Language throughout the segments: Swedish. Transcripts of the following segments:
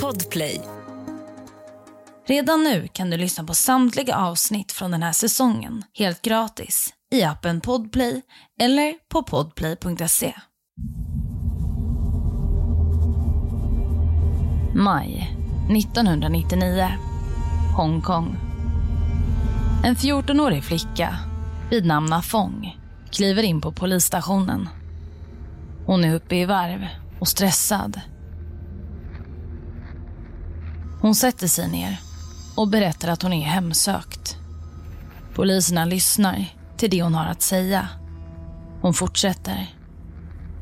Podplay. Redan nu kan du lyssna på samtliga avsnitt från den här säsongen helt gratis i appen Podplay eller på podplay.se. Maj 1999. Hongkong. En 14-årig flicka vid namn Afong kliver in på polisstationen. Hon är uppe i varv och stressad. Hon sätter sig ner och berättar att hon är hemsökt. Poliserna lyssnar till det hon har att säga. Hon fortsätter.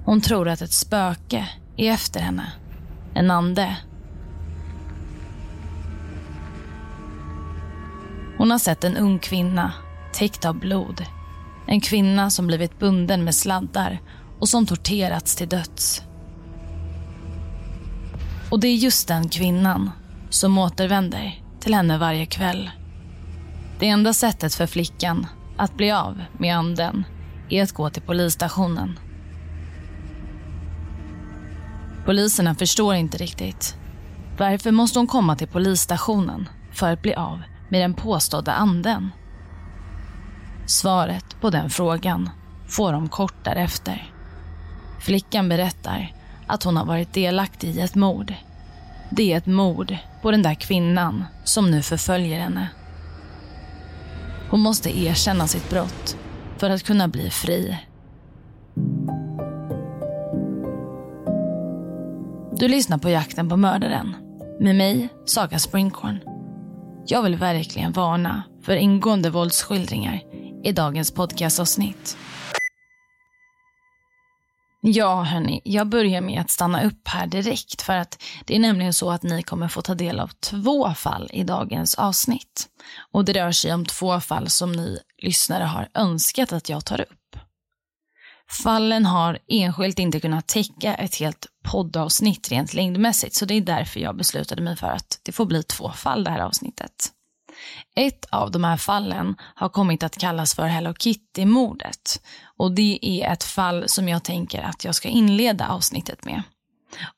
Hon tror att ett spöke är efter henne. En ande. Hon har sett en ung kvinna täckt av blod. En kvinna som blivit bunden med sladdar och som torterats till döds. Och det är just den kvinnan som återvänder till henne varje kväll. Det enda sättet för flickan att bli av med anden är att gå till polisstationen. Poliserna förstår inte riktigt. Varför måste hon komma till polisstationen för att bli av med den påstådda anden? Svaret på den frågan får de kort därefter. Flickan berättar att hon har varit delaktig i ett mord. Det är ett mord på den där kvinnan som nu förföljer henne. Hon måste erkänna sitt brott för att kunna bli fri. Du lyssnar på Jakten på mördaren med mig, Saga Springhorn. Jag vill verkligen varna för ingående våldsskildringar i dagens podcastavsnitt. Ja, hörni, jag börjar med att stanna upp här direkt för att det är nämligen så att ni kommer få ta del av två fall i dagens avsnitt. Och det rör sig om två fall som ni lyssnare har önskat att jag tar upp. Fallen har enskilt inte kunnat täcka ett helt poddavsnitt rent längdmässigt så det är därför jag beslutade mig för att det får bli två fall det här avsnittet. Ett av de här fallen har kommit att kallas för Hello Kitty-mordet. Och det är ett fall som jag tänker att jag ska inleda avsnittet med.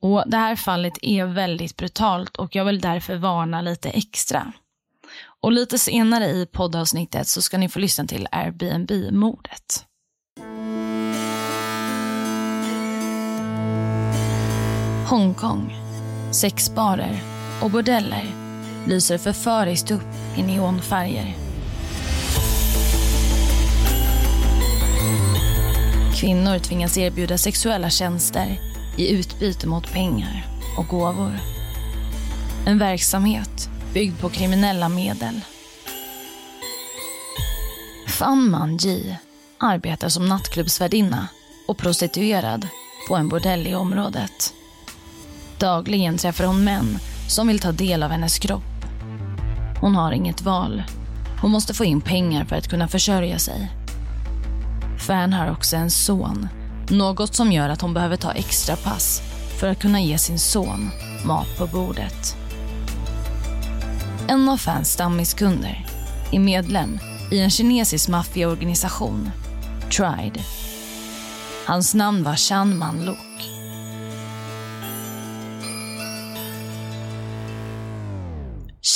Och Det här fallet är väldigt brutalt och jag vill därför varna lite extra. Och lite senare i poddavsnittet så ska ni få lyssna till Airbnb-mordet. Hongkong. Sexbarer och bordeller lyser förföriskt upp i neonfärger. Kvinnor tvingas erbjuda sexuella tjänster i utbyte mot pengar och gåvor. En verksamhet byggd på kriminella medel. Fan Man Ji arbetar som nattklubbsvärdinna och prostituerad på en bordell i området. Dagligen träffar hon män som vill ta del av hennes kropp hon har inget val. Hon måste få in pengar för att kunna försörja sig. Fan har också en son. Något som gör att hon behöver ta extra pass för att kunna ge sin son mat på bordet. En av Fans stammiskunder är medlem i en kinesisk maffiaorganisation, Tried. Hans namn var Chan Man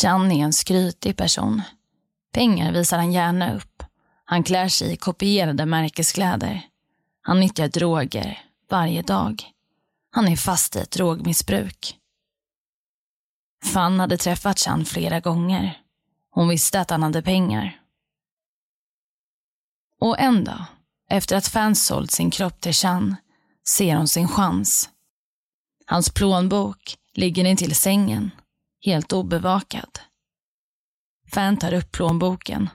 Chan är en skrytig person. Pengar visar han gärna upp. Han klär sig i kopierade märkeskläder. Han nyttjar droger varje dag. Han är fast i ett drogmissbruk. Fan hade träffat Chan flera gånger. Hon visste att han hade pengar. Och en dag, efter att Fan sålt sin kropp till Chan, ser hon sin chans. Hans plånbok ligger intill sängen helt obevakad. Fan tar upp plånboken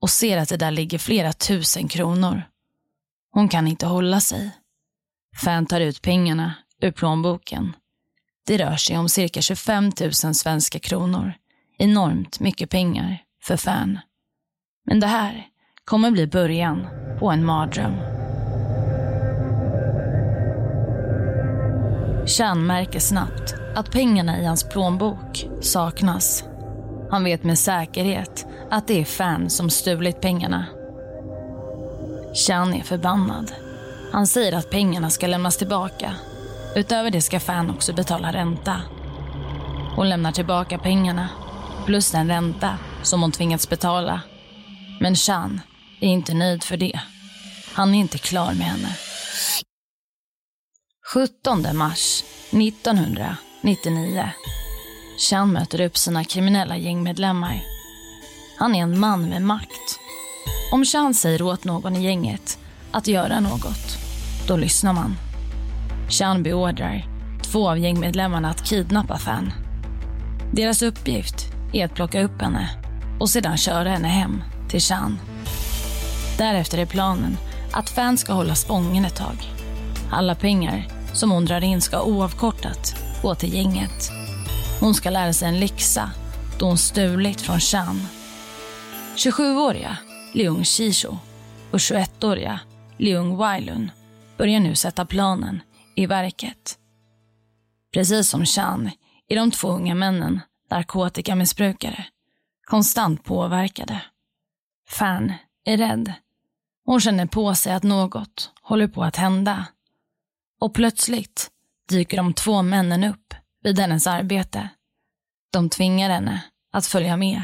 och ser att det där ligger flera tusen kronor. Hon kan inte hålla sig. Fan tar ut pengarna ur plånboken. Det rör sig om cirka 25 000 svenska kronor. Enormt mycket pengar för Fan. Men det här kommer bli början på en mardröm. Chan märker snabbt att pengarna i hans plånbok saknas. Han vet med säkerhet att det är Fan som stulit pengarna. Chan är förbannad. Han säger att pengarna ska lämnas tillbaka. Utöver det ska Fan också betala ränta. Hon lämnar tillbaka pengarna, plus den ränta som hon tvingats betala. Men Chan är inte nöjd för det. Han är inte klar med henne. 17 mars 1999. Chan möter upp sina kriminella gängmedlemmar. Han är en man med makt. Om Chan säger åt någon i gänget att göra något, då lyssnar man. Chan beordrar två av gängmedlemmarna att kidnappa Fan. Deras uppgift är att plocka upp henne och sedan köra henne hem till Chan. Därefter är planen att Fan ska hålla spången ett tag. Alla pengar som hon drar in ska oavkortat gå till gänget. Hon ska lära sig en läxa då hon stulit från Chan. 27-åriga Leung Shisho och 21-åriga Leung Wailun börjar nu sätta planen i verket. Precis som Chan är de två unga männen narkotikamissbrukare, konstant påverkade. Fan är rädd. Hon känner på sig att något håller på att hända. Och plötsligt dyker de två männen upp vid hennes arbete. De tvingar henne att följa med.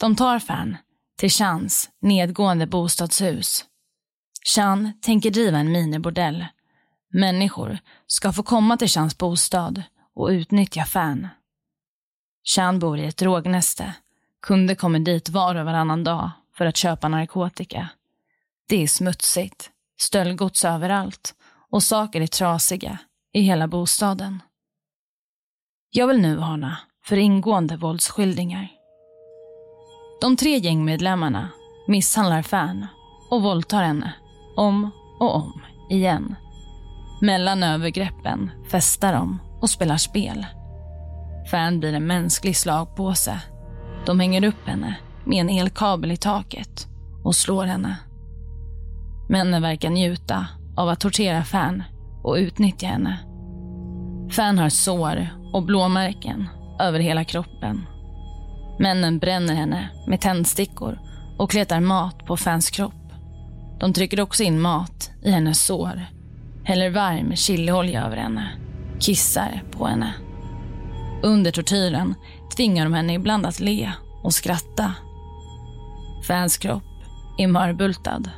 De tar Fan till Chans nedgående bostadshus. Chan tänker driva en minibordell. Människor ska få komma till Chans bostad och utnyttja Fan. Chan bor i ett drognäste. Kunder kommer dit var och varannan dag för att köpa narkotika. Det är smutsigt, stöldgods överallt och saker är trasiga i hela bostaden. Jag vill nu varna för ingående våldsskildringar. De tre gängmedlemmarna misshandlar Fan och våldtar henne om och om igen. Mellan övergreppen festar de och spelar spel. Fan blir en mänsklig slagpåse. De hänger upp henne med en elkabel i taket och slår henne. Männen verkar njuta av att tortera Fan och utnyttja henne. Fan har sår och blåmärken över hela kroppen. Männen bränner henne med tändstickor och kletar mat på Fans kropp. De trycker också in mat i hennes sår, häller varm chiliolja över henne, kissar på henne. Under tortyren tvingar de henne ibland att le och skratta. Fans kropp är mörbultad.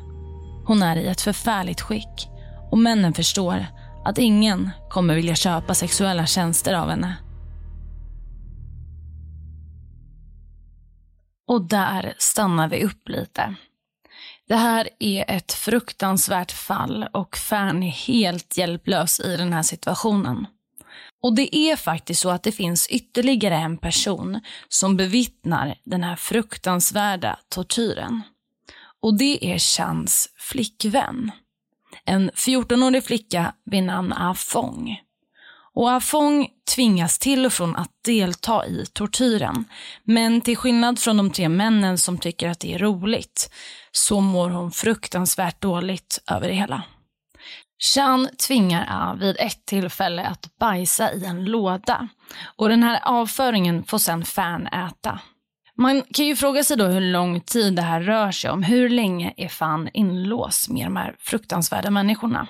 Hon är i ett förfärligt skick och männen förstår att ingen kommer vilja köpa sexuella tjänster av henne. Och där stannar vi upp lite. Det här är ett fruktansvärt fall och Fern är helt hjälplös i den här situationen. Och det är faktiskt så att det finns ytterligare en person som bevittnar den här fruktansvärda tortyren. Och det är Chans flickvän. En 14-årig flicka vid namn ah Afong. Och ah Afong tvingas till och från att delta i tortyren. Men till skillnad från de tre männen som tycker att det är roligt så mår hon fruktansvärt dåligt över det hela. Chan tvingar A vid ett tillfälle att bajsa i en låda och den här avföringen får sen Fan äta. Man kan ju fråga sig då hur lång tid det här rör sig om. Hur länge är Fan inlåst med de här fruktansvärda människorna?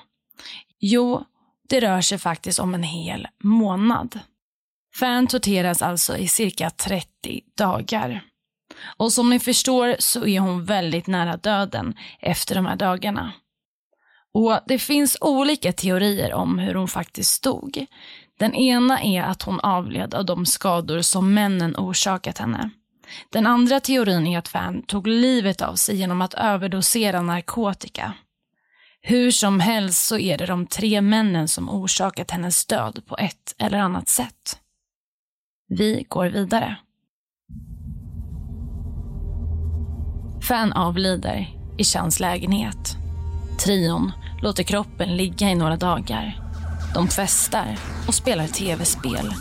Jo, det rör sig faktiskt om en hel månad. Fan torteras alltså i cirka 30 dagar. Och som ni förstår så är hon väldigt nära döden efter de här dagarna. Och Det finns olika teorier om hur hon faktiskt dog. Den ena är att hon avled av de skador som männen orsakat henne. Den andra teorin är att Fan tog livet av sig genom att överdosera narkotika. Hur som helst så är det de tre männen som orsakat hennes död på ett eller annat sätt. Vi går vidare. Fan avlider i Chans lägenhet. Trion låter kroppen ligga i några dagar. De festar och spelar tv-spel.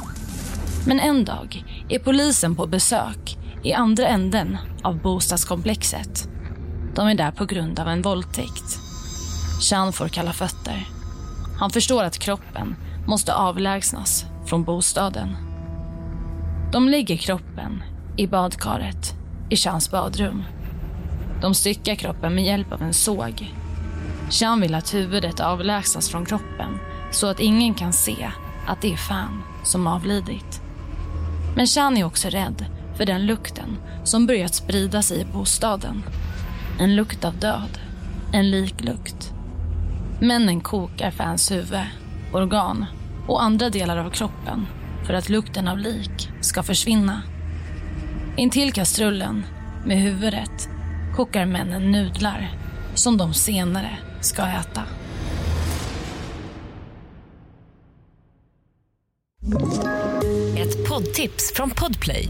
Men en dag är polisen på besök i andra änden av bostadskomplexet. De är där på grund av en våldtäkt. Chan får kalla fötter. Han förstår att kroppen måste avlägsnas från bostaden. De lägger kroppen i badkaret i Chans badrum. De styckar kroppen med hjälp av en såg. Chan vill att huvudet avlägsnas från kroppen så att ingen kan se att det är Fan som avlidit. Men Chan är också rädd för den lukten som börjat sprida sig i bostaden. En lukt av död. En liklukt. Männen kokar Fans huvud, organ och andra delar av kroppen för att lukten av lik ska försvinna. Intill kastrullen med huvudet kokar männen nudlar som de senare ska äta. Ett poddtips från Podplay.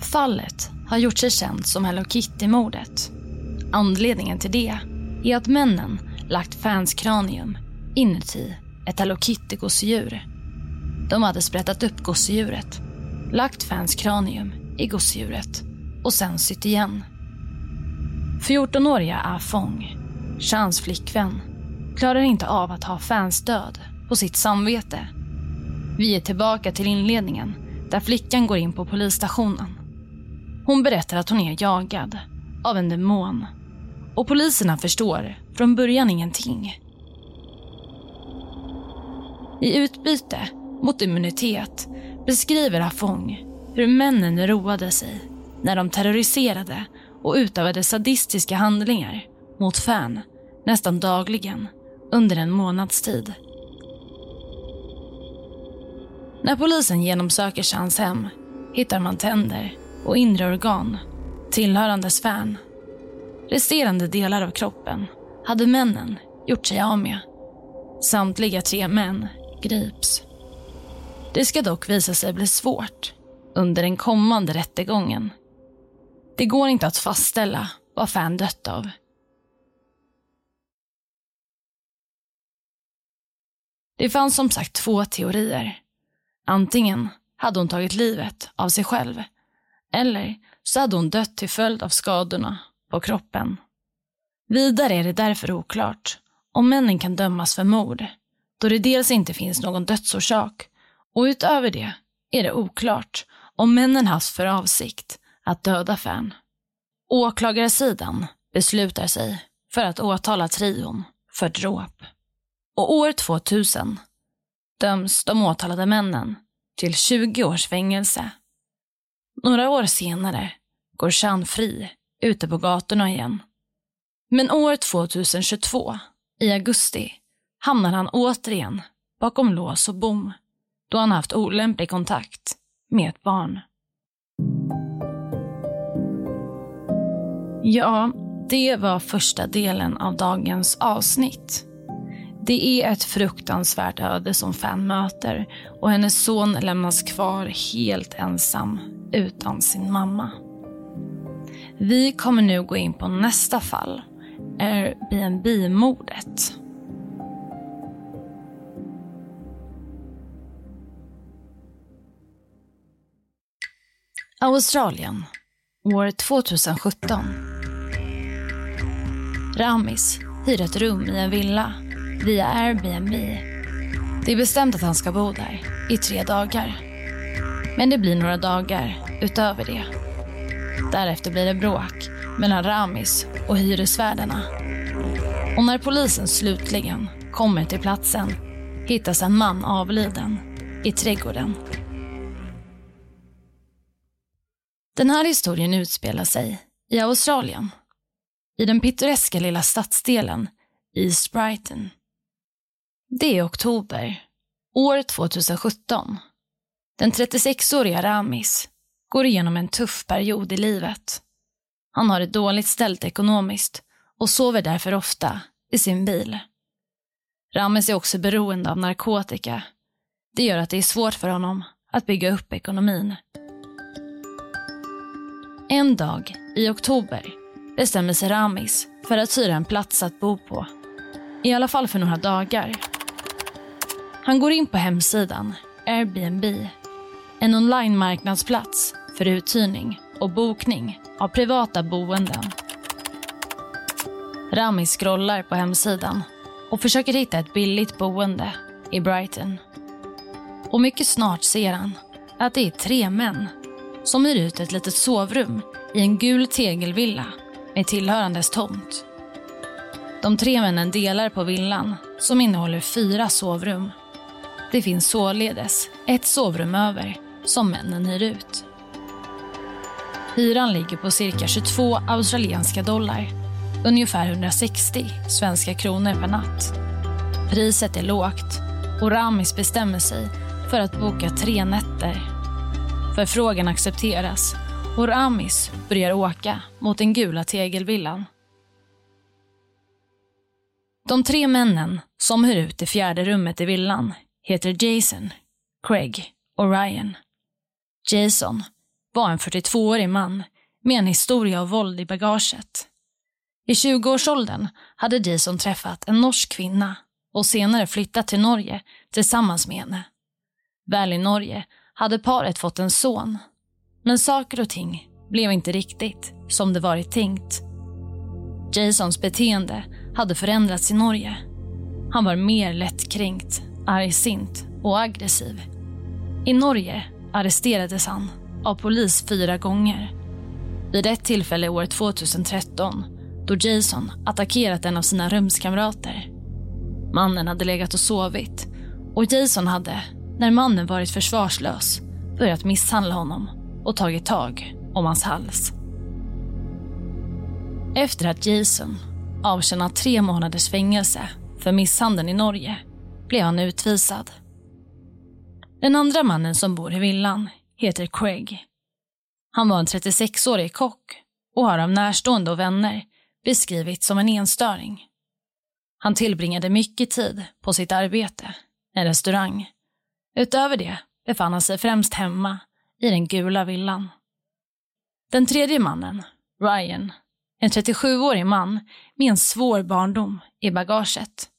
Fallet har gjort sig känt som Hello Kitty-mordet. Anledningen till det är att männen lagt Fans kranium inuti ett Hello Kitty-gosedjur. De hade sprättat upp gosedjuret, lagt Fans kranium i gosedjuret och sen sytt igen. 14-åriga Afong, ah Chans flickvän, klarar inte av att ha Fans död på sitt samvete. Vi är tillbaka till inledningen där flickan går in på polisstationen. Hon berättar att hon är jagad av en demon och poliserna förstår från början ingenting. I utbyte mot immunitet beskriver Afong hur männen roade sig när de terroriserade och utövade sadistiska handlingar mot Fan nästan dagligen under en månads tid. När polisen genomsöker Chans hem hittar man tänder och inre organ tillhörandes Fan. Resterande delar av kroppen hade männen gjort sig av med. Samtliga tre män grips. Det ska dock visa sig bli svårt under den kommande rättegången. Det går inte att fastställa vad Fan dött av. Det fanns som sagt två teorier. Antingen hade hon tagit livet av sig själv eller så hade hon dött till följd av skadorna på kroppen. Vidare är det därför oklart om männen kan dömas för mord då det dels inte finns någon dödsorsak och utöver det är det oklart om männen haft för avsikt att döda Fan. Åklagarsidan beslutar sig för att åtala trion för dråp. Och år 2000 döms de åtalade männen till 20 års fängelse. Några år senare går Chan fri ute på gatorna igen. Men år 2022, i augusti, hamnar han återigen bakom lås och bom då han haft olämplig kontakt med ett barn. Ja, det var första delen av dagens avsnitt. Det är ett fruktansvärt öde som Fan möter och hennes son lämnas kvar helt ensam utan sin mamma. Vi kommer nu gå in på nästa fall, Airbnb-mordet. Australien, år 2017. Ramis hyr ett rum i en villa via Airbnb. Det är bestämt att han ska bo där i tre dagar. Men det blir några dagar utöver det. Därefter blir det bråk mellan Ramis och hyresvärdarna. Och när polisen slutligen kommer till platsen hittas en man avliden i trädgården. Den här historien utspelar sig i Australien. I den pittoreska lilla stadsdelen East Brighton. Det är oktober, år 2017. Den 36-åriga Ramis går igenom en tuff period i livet. Han har det dåligt ställt ekonomiskt och sover därför ofta i sin bil. Ramis är också beroende av narkotika. Det gör att det är svårt för honom att bygga upp ekonomin. En dag i oktober bestämmer sig Ramis för att hyra en plats att bo på. I alla fall för några dagar. Han går in på hemsidan Airbnb, en online-marknadsplats för uthyrning och bokning av privata boenden. Rami scrollar på hemsidan och försöker hitta ett billigt boende i Brighton. Och mycket snart ser han att det är tre män som hyr ut ett litet sovrum i en gul tegelvilla med tillhörandes tomt. De tre männen delar på villan som innehåller fyra sovrum. Det finns således ett sovrum över som männen hyr ut. Hyran ligger på cirka 22 australienska dollar, ungefär 160 svenska kronor per natt. Priset är lågt och Ramis bestämmer sig för att boka tre nätter. Förfrågan accepteras och Ramis börjar åka mot den gula tegelvillan. De tre männen som hyr ut det fjärde rummet i villan heter Jason, Craig och Ryan. Jason var en 42-årig man med en historia av våld i bagaget. I 20-årsåldern hade Jason träffat en norsk kvinna och senare flyttat till Norge tillsammans med henne. Väl i Norge hade paret fått en son. Men saker och ting blev inte riktigt som det varit tänkt. Jasons beteende hade förändrats i Norge. Han var mer lättkränkt, argsint och aggressiv. I Norge arresterades han av polis fyra gånger. Vid ett tillfälle år 2013 då Jason attackerat en av sina rumskamrater. Mannen hade legat och sovit och Jason hade, när mannen varit försvarslös, börjat misshandla honom och tagit tag om hans hals. Efter att Jason avtjänat tre månaders fängelse för misshandeln i Norge blev han utvisad. Den andra mannen som bor i villan heter Craig. Han var en 36-årig kock och har av närstående och vänner beskrivits som en enstöring. Han tillbringade mycket tid på sitt arbete, en restaurang. Utöver det befann han sig främst hemma i den gula villan. Den tredje mannen, Ryan, en 37-årig man med en svår barndom i bagaget.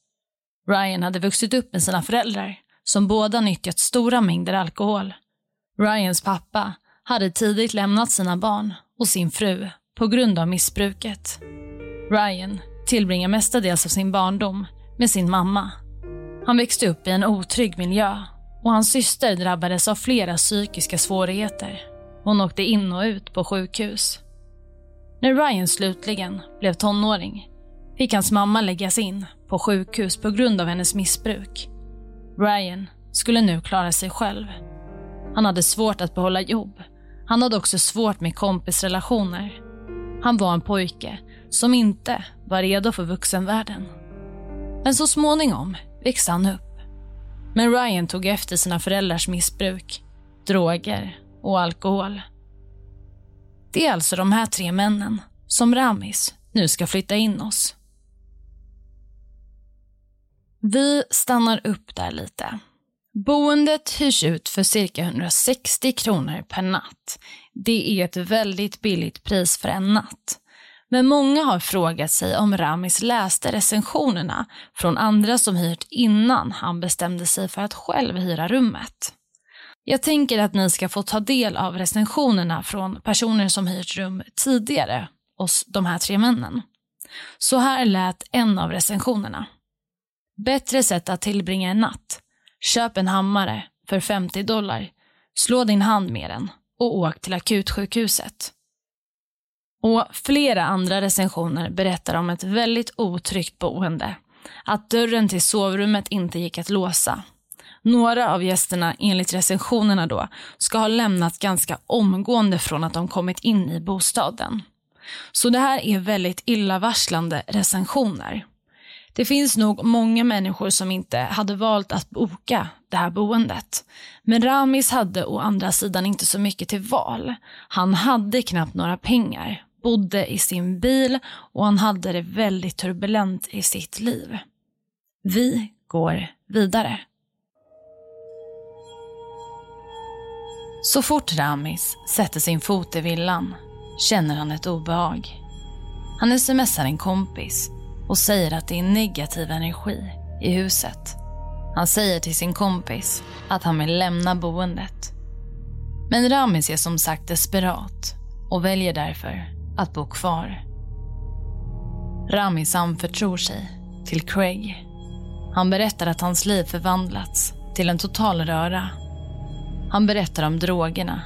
Ryan hade vuxit upp med sina föräldrar som båda nyttjat stora mängder alkohol. Ryans pappa hade tidigt lämnat sina barn och sin fru på grund av missbruket. Ryan tillbringar mestadels av sin barndom med sin mamma. Han växte upp i en otrygg miljö och hans syster drabbades av flera psykiska svårigheter. Hon åkte in och ut på sjukhus. När Ryan slutligen blev tonåring fick hans mamma läggas in på sjukhus på grund av hennes missbruk. Ryan skulle nu klara sig själv. Han hade svårt att behålla jobb. Han hade också svårt med kompisrelationer. Han var en pojke som inte var redo för vuxenvärlden. Men så småningom växte han upp. Men Ryan tog efter sina föräldrars missbruk, droger och alkohol. Det är alltså de här tre männen som Ramis nu ska flytta in oss. Vi stannar upp där lite. Boendet hyrs ut för cirka 160 kronor per natt. Det är ett väldigt billigt pris för en natt. Men många har frågat sig om Ramis läste recensionerna från andra som hyrt innan han bestämde sig för att själv hyra rummet. Jag tänker att ni ska få ta del av recensionerna från personer som hyrt rum tidigare hos de här tre männen. Så här lät en av recensionerna. Bättre sätt att tillbringa en natt. Köp en hammare för 50 dollar. Slå din hand med den och åk till akutsjukhuset. Och flera andra recensioner berättar om ett väldigt otryggt boende. Att dörren till sovrummet inte gick att låsa. Några av gästerna, enligt recensionerna då, ska ha lämnat ganska omgående från att de kommit in i bostaden. Så det här är väldigt illavarslande recensioner. Det finns nog många människor som inte hade valt att boka det här boendet. Men Ramis hade å andra sidan inte så mycket till val. Han hade knappt några pengar, bodde i sin bil och han hade det väldigt turbulent i sitt liv. Vi går vidare. Så fort Ramis sätter sin fot i villan känner han ett obehag. Han smsar en kompis och säger att det är negativ energi i huset. Han säger till sin kompis att han vill lämna boendet. Men Ramis är som sagt desperat och väljer därför att bo kvar. Ramis anförtror sig till Craig. Han berättar att hans liv förvandlats till en total röra. Han berättar om drogerna,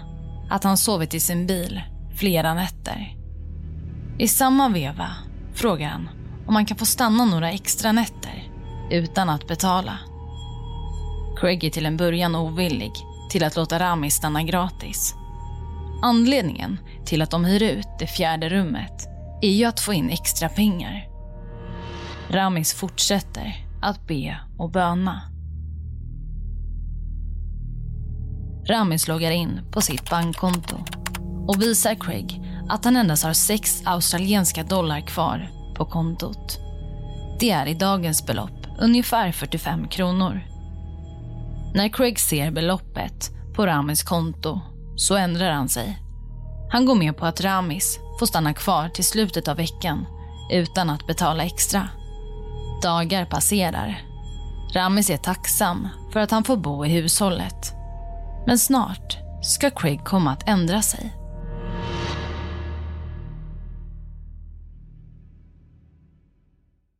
att han sovit i sin bil flera nätter. I samma veva frågar han och man kan få stanna några extra nätter utan att betala. Craig är till en början ovillig till att låta Rami stanna gratis. Anledningen till att de hyr ut det fjärde rummet är ju att få in extra pengar. Ramis fortsätter att be och böna. Ramis loggar in på sitt bankkonto och visar Craig att han endast har sex australienska dollar kvar på kontot. Det är i dagens belopp ungefär 45 kronor. När Craig ser beloppet på Ramis konto så ändrar han sig. Han går med på att Ramis får stanna kvar till slutet av veckan utan att betala extra. Dagar passerar. Ramis är tacksam för att han får bo i hushållet. Men snart ska Craig komma att ändra sig.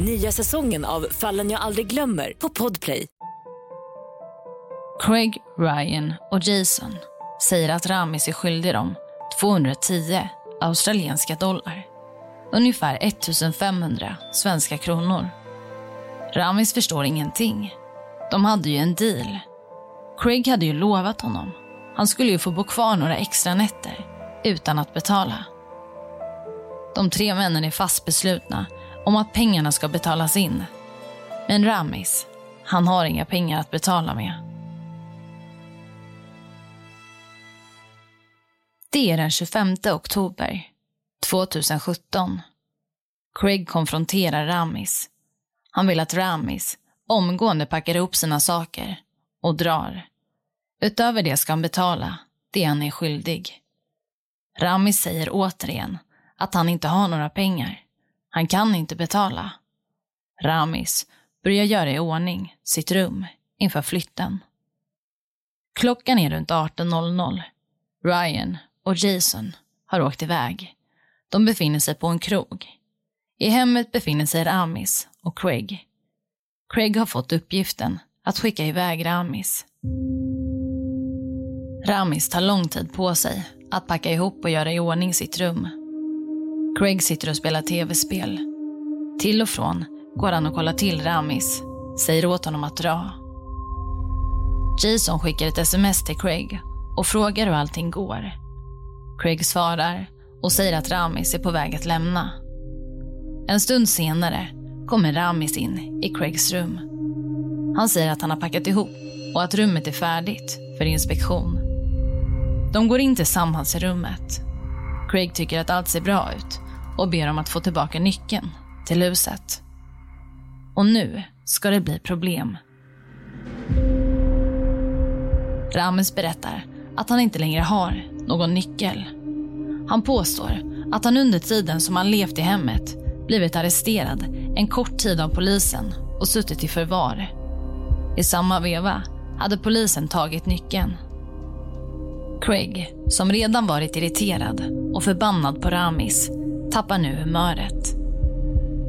Nya säsongen av Fallen jag aldrig glömmer på Podplay. Craig, Ryan och Jason säger att Ramis är skyldig dem 210 australienska dollar. Ungefär 1500 svenska kronor. Ramis förstår ingenting. De hade ju en deal. Craig hade ju lovat honom. Han skulle ju få bo kvar några extra nätter utan att betala. De tre männen är fast beslutna om att pengarna ska betalas in. Men Ramis, han har inga pengar att betala med. Det är den 25 oktober 2017. Craig konfronterar Ramis. Han vill att Ramis omgående packar ihop sina saker och drar. Utöver det ska han betala det han är skyldig. Ramis säger återigen att han inte har några pengar. Han kan inte betala. Ramis börjar göra i ordning sitt rum inför flytten. Klockan är runt 18.00. Ryan och Jason har åkt iväg. De befinner sig på en krog. I hemmet befinner sig Ramis och Craig. Craig har fått uppgiften att skicka iväg Ramis. Ramis tar lång tid på sig att packa ihop och göra i ordning sitt rum. Craig sitter och spelar tv-spel. Till och från går han och kollar till Ramis, säger åt honom att dra. Jason skickar ett sms till Craig och frågar hur allting går. Craig svarar och säger att Ramis är på väg att lämna. En stund senare kommer Ramis in i Craigs rum. Han säger att han har packat ihop och att rummet är färdigt för inspektion. De går in tillsammans i rummet. Craig tycker att allt ser bra ut och ber om att få tillbaka nyckeln till huset. Och nu ska det bli problem. Ramis berättar att han inte längre har någon nyckel. Han påstår att han under tiden som han levt i hemmet blivit arresterad en kort tid av polisen och suttit i förvar. I samma veva hade polisen tagit nyckeln. Craig, som redan varit irriterad och förbannad på Ramis, tappar nu humöret.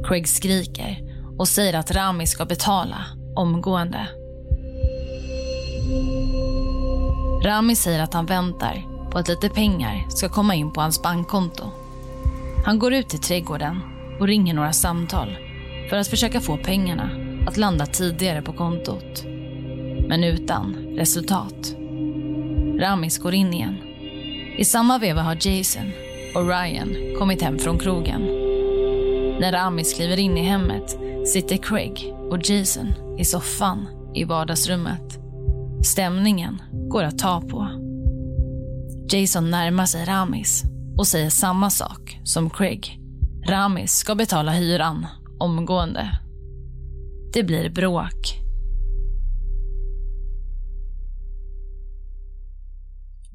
Craig skriker och säger att Rami ska betala omgående. Rami säger att han väntar på att lite pengar ska komma in på hans bankkonto. Han går ut i trädgården och ringer några samtal för att försöka få pengarna att landa tidigare på kontot. Men utan resultat. Ramis går in igen. I samma veva har Jason och Ryan kommit hem från krogen. När Ramis kliver in i hemmet sitter Craig och Jason i soffan i vardagsrummet. Stämningen går att ta på. Jason närmar sig Ramis och säger samma sak som Craig. Ramis ska betala hyran omgående. Det blir bråk.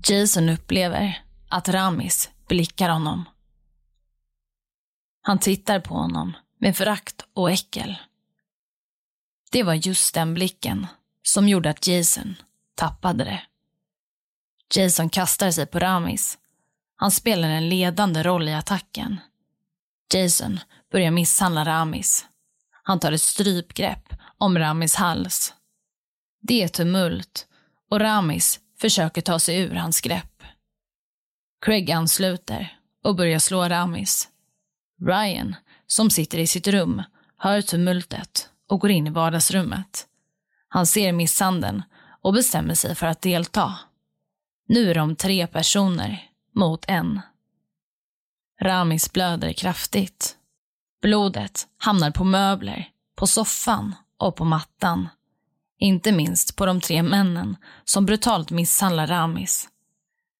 Jason upplever att Ramis blickar honom. Han tittar på honom med förakt och äckel. Det var just den blicken som gjorde att Jason tappade det. Jason kastar sig på Ramis. Han spelar en ledande roll i attacken. Jason börjar misshandla Ramis. Han tar ett strypgrepp om Ramis hals. Det är tumult och Ramis försöker ta sig ur hans grepp. Craig ansluter och börjar slå Ramis. Ryan, som sitter i sitt rum, hör tumultet och går in i vardagsrummet. Han ser misshandeln och bestämmer sig för att delta. Nu är de tre personer mot en. Ramis blöder kraftigt. Blodet hamnar på möbler, på soffan och på mattan. Inte minst på de tre männen som brutalt misshandlar Ramis.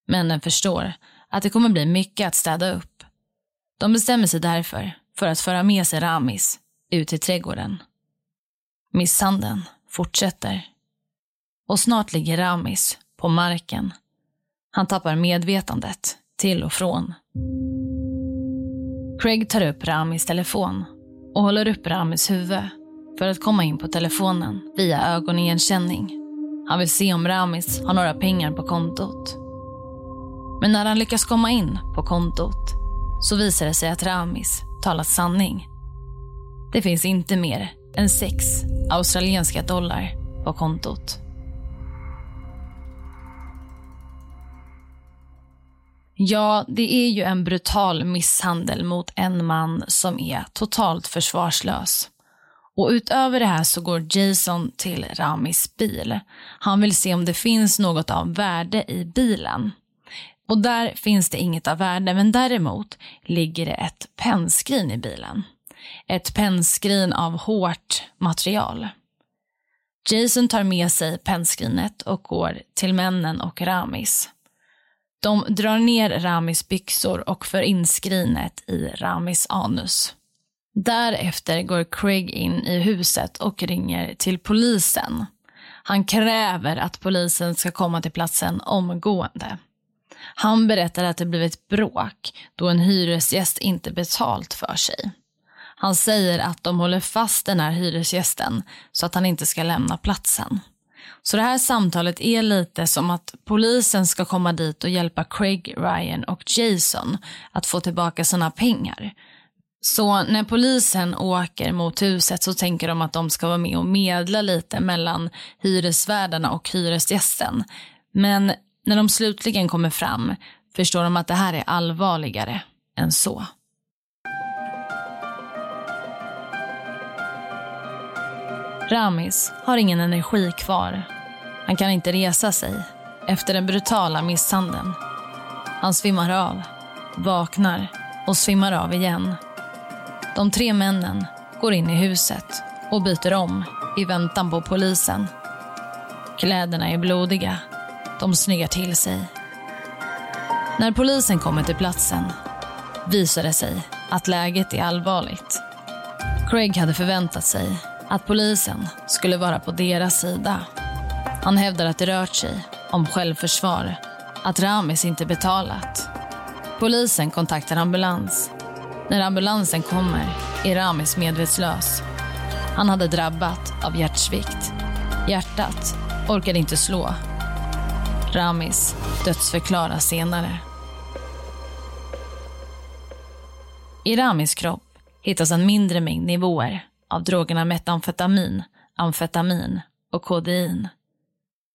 Männen förstår att det kommer bli mycket att städa upp. De bestämmer sig därför för att föra med sig Ramis ut i trädgården. Misshandeln fortsätter. Och snart ligger Ramis på marken. Han tappar medvetandet till och från. Craig tar upp Ramis telefon och håller upp Ramis huvud för att komma in på telefonen via ögonigenkänning. Han vill se om Ramis har några pengar på kontot. Men när han lyckas komma in på kontot så visar det sig att Ramis talat sanning. Det finns inte mer än sex australienska dollar på kontot. Ja, det är ju en brutal misshandel mot en man som är totalt försvarslös. Och utöver det här så går Jason till Ramis bil. Han vill se om det finns något av värde i bilen. Och där finns det inget av värde, men däremot ligger det ett pennskrin i bilen. Ett pennskrin av hårt material. Jason tar med sig pennskrinet och går till männen och Ramis. De drar ner Ramis byxor och för in skrinet i Ramis anus. Därefter går Craig in i huset och ringer till polisen. Han kräver att polisen ska komma till platsen omgående. Han berättar att det blivit bråk då en hyresgäst inte betalt för sig. Han säger att de håller fast den här hyresgästen så att han inte ska lämna platsen. Så det här samtalet är lite som att polisen ska komma dit och hjälpa Craig, Ryan och Jason att få tillbaka sina pengar. Så när polisen åker mot huset så tänker de att de ska vara med och medla lite mellan hyresvärdarna och hyresgästen. Men när de slutligen kommer fram förstår de att det här är allvarligare än så. Ramis har ingen energi kvar. Han kan inte resa sig efter den brutala misshandeln. Han svimmar av, vaknar och svimmar av igen. De tre männen går in i huset och byter om i väntan på polisen. Kläderna är blodiga. De snyggar till sig. När polisen kommer till platsen visar det sig att läget är allvarligt. Craig hade förväntat sig att polisen skulle vara på deras sida. Han hävdar att det rört sig om självförsvar, att Ramis inte betalat. Polisen kontaktar ambulans. När ambulansen kommer är Ramis medvetslös. Han hade drabbat av hjärtsvikt. Hjärtat orkade inte slå. Ramis dödsförklaras senare. I Ramis kropp hittas en mindre mängd nivåer av drogerna metamfetamin, amfetamin och kodein.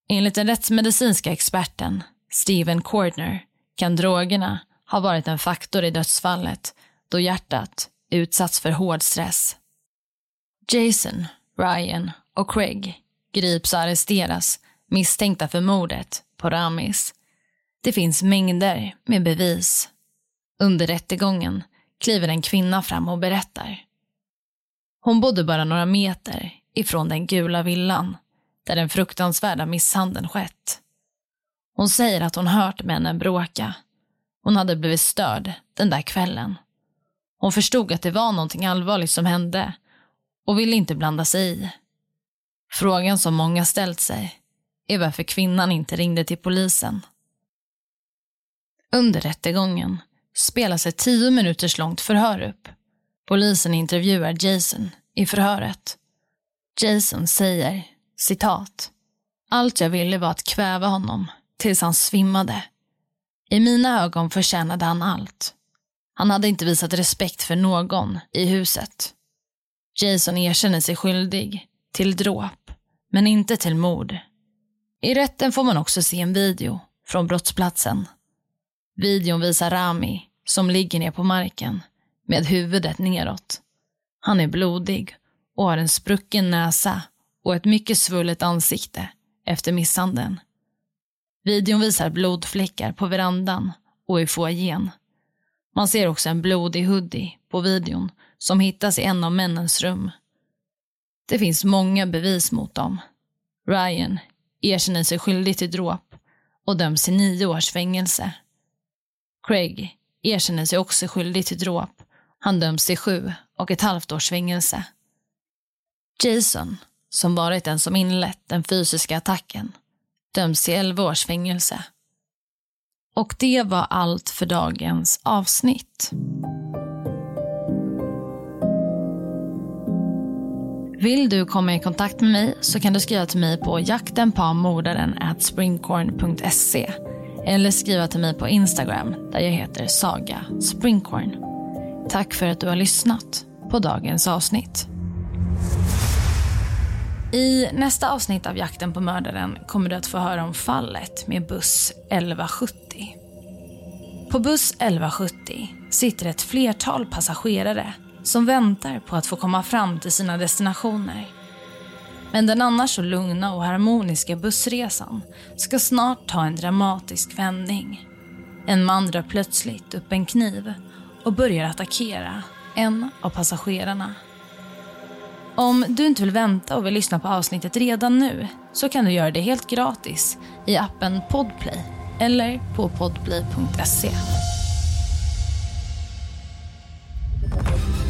Enligt den rättsmedicinska experten Steven Cordner kan drogerna ha varit en faktor i dödsfallet då hjärtat utsatts för hård stress. Jason, Ryan och Craig grips och arresteras misstänkta för mordet på Ramis. Det finns mängder med bevis. Under rättegången kliver en kvinna fram och berättar. Hon bodde bara några meter ifrån den gula villan där den fruktansvärda misshandeln skett. Hon säger att hon hört männen bråka. Hon hade blivit störd den där kvällen. Hon förstod att det var någonting allvarligt som hände och ville inte blanda sig i. Frågan som många ställt sig är varför kvinnan inte ringde till polisen. Under rättegången spelas ett tio minuters långt förhör upp. Polisen intervjuar Jason i förhöret. Jason säger, citat, allt jag ville var att kväva honom tills han svimmade. I mina ögon förtjänade han allt. Han hade inte visat respekt för någon i huset. Jason erkänner sig skyldig till dråp, men inte till mord. I rätten får man också se en video från brottsplatsen. Videon visar Rami som ligger ner på marken med huvudet neråt. Han är blodig och har en sprucken näsa och ett mycket svullet ansikte efter misshandeln. Videon visar blodfläckar på verandan och i foajén. Man ser också en blodig hoodie på videon som hittas i en av männens rum. Det finns många bevis mot dem. Ryan erkänner sig skyldig till dråp och döms till nio års fängelse. Craig erkänner sig också skyldig till dråp. Han döms till sju och ett halvt års fängelse. Jason, som varit den som inlett den fysiska attacken, döms till 11 års fängelse. Och det var allt för dagens avsnitt. Vill du komma i kontakt med mig så kan du skriva till mig på jaktenpamordaren.springcorn.se eller skriva till mig på Instagram där jag heter Saga Springcorn. Tack för att du har lyssnat på dagens avsnitt. I nästa avsnitt av Jakten på mördaren kommer du att få höra om fallet med buss 1170. På buss 1170 sitter ett flertal passagerare som väntar på att få komma fram till sina destinationer. Men den annars så lugna och harmoniska bussresan ska snart ta en dramatisk vändning. En man drar plötsligt upp en kniv och börjar attackera en av passagerarna. Om du inte vill vänta och vill lyssna på avsnittet redan nu så kan du göra det helt gratis i appen Podplay eller på podplay.se.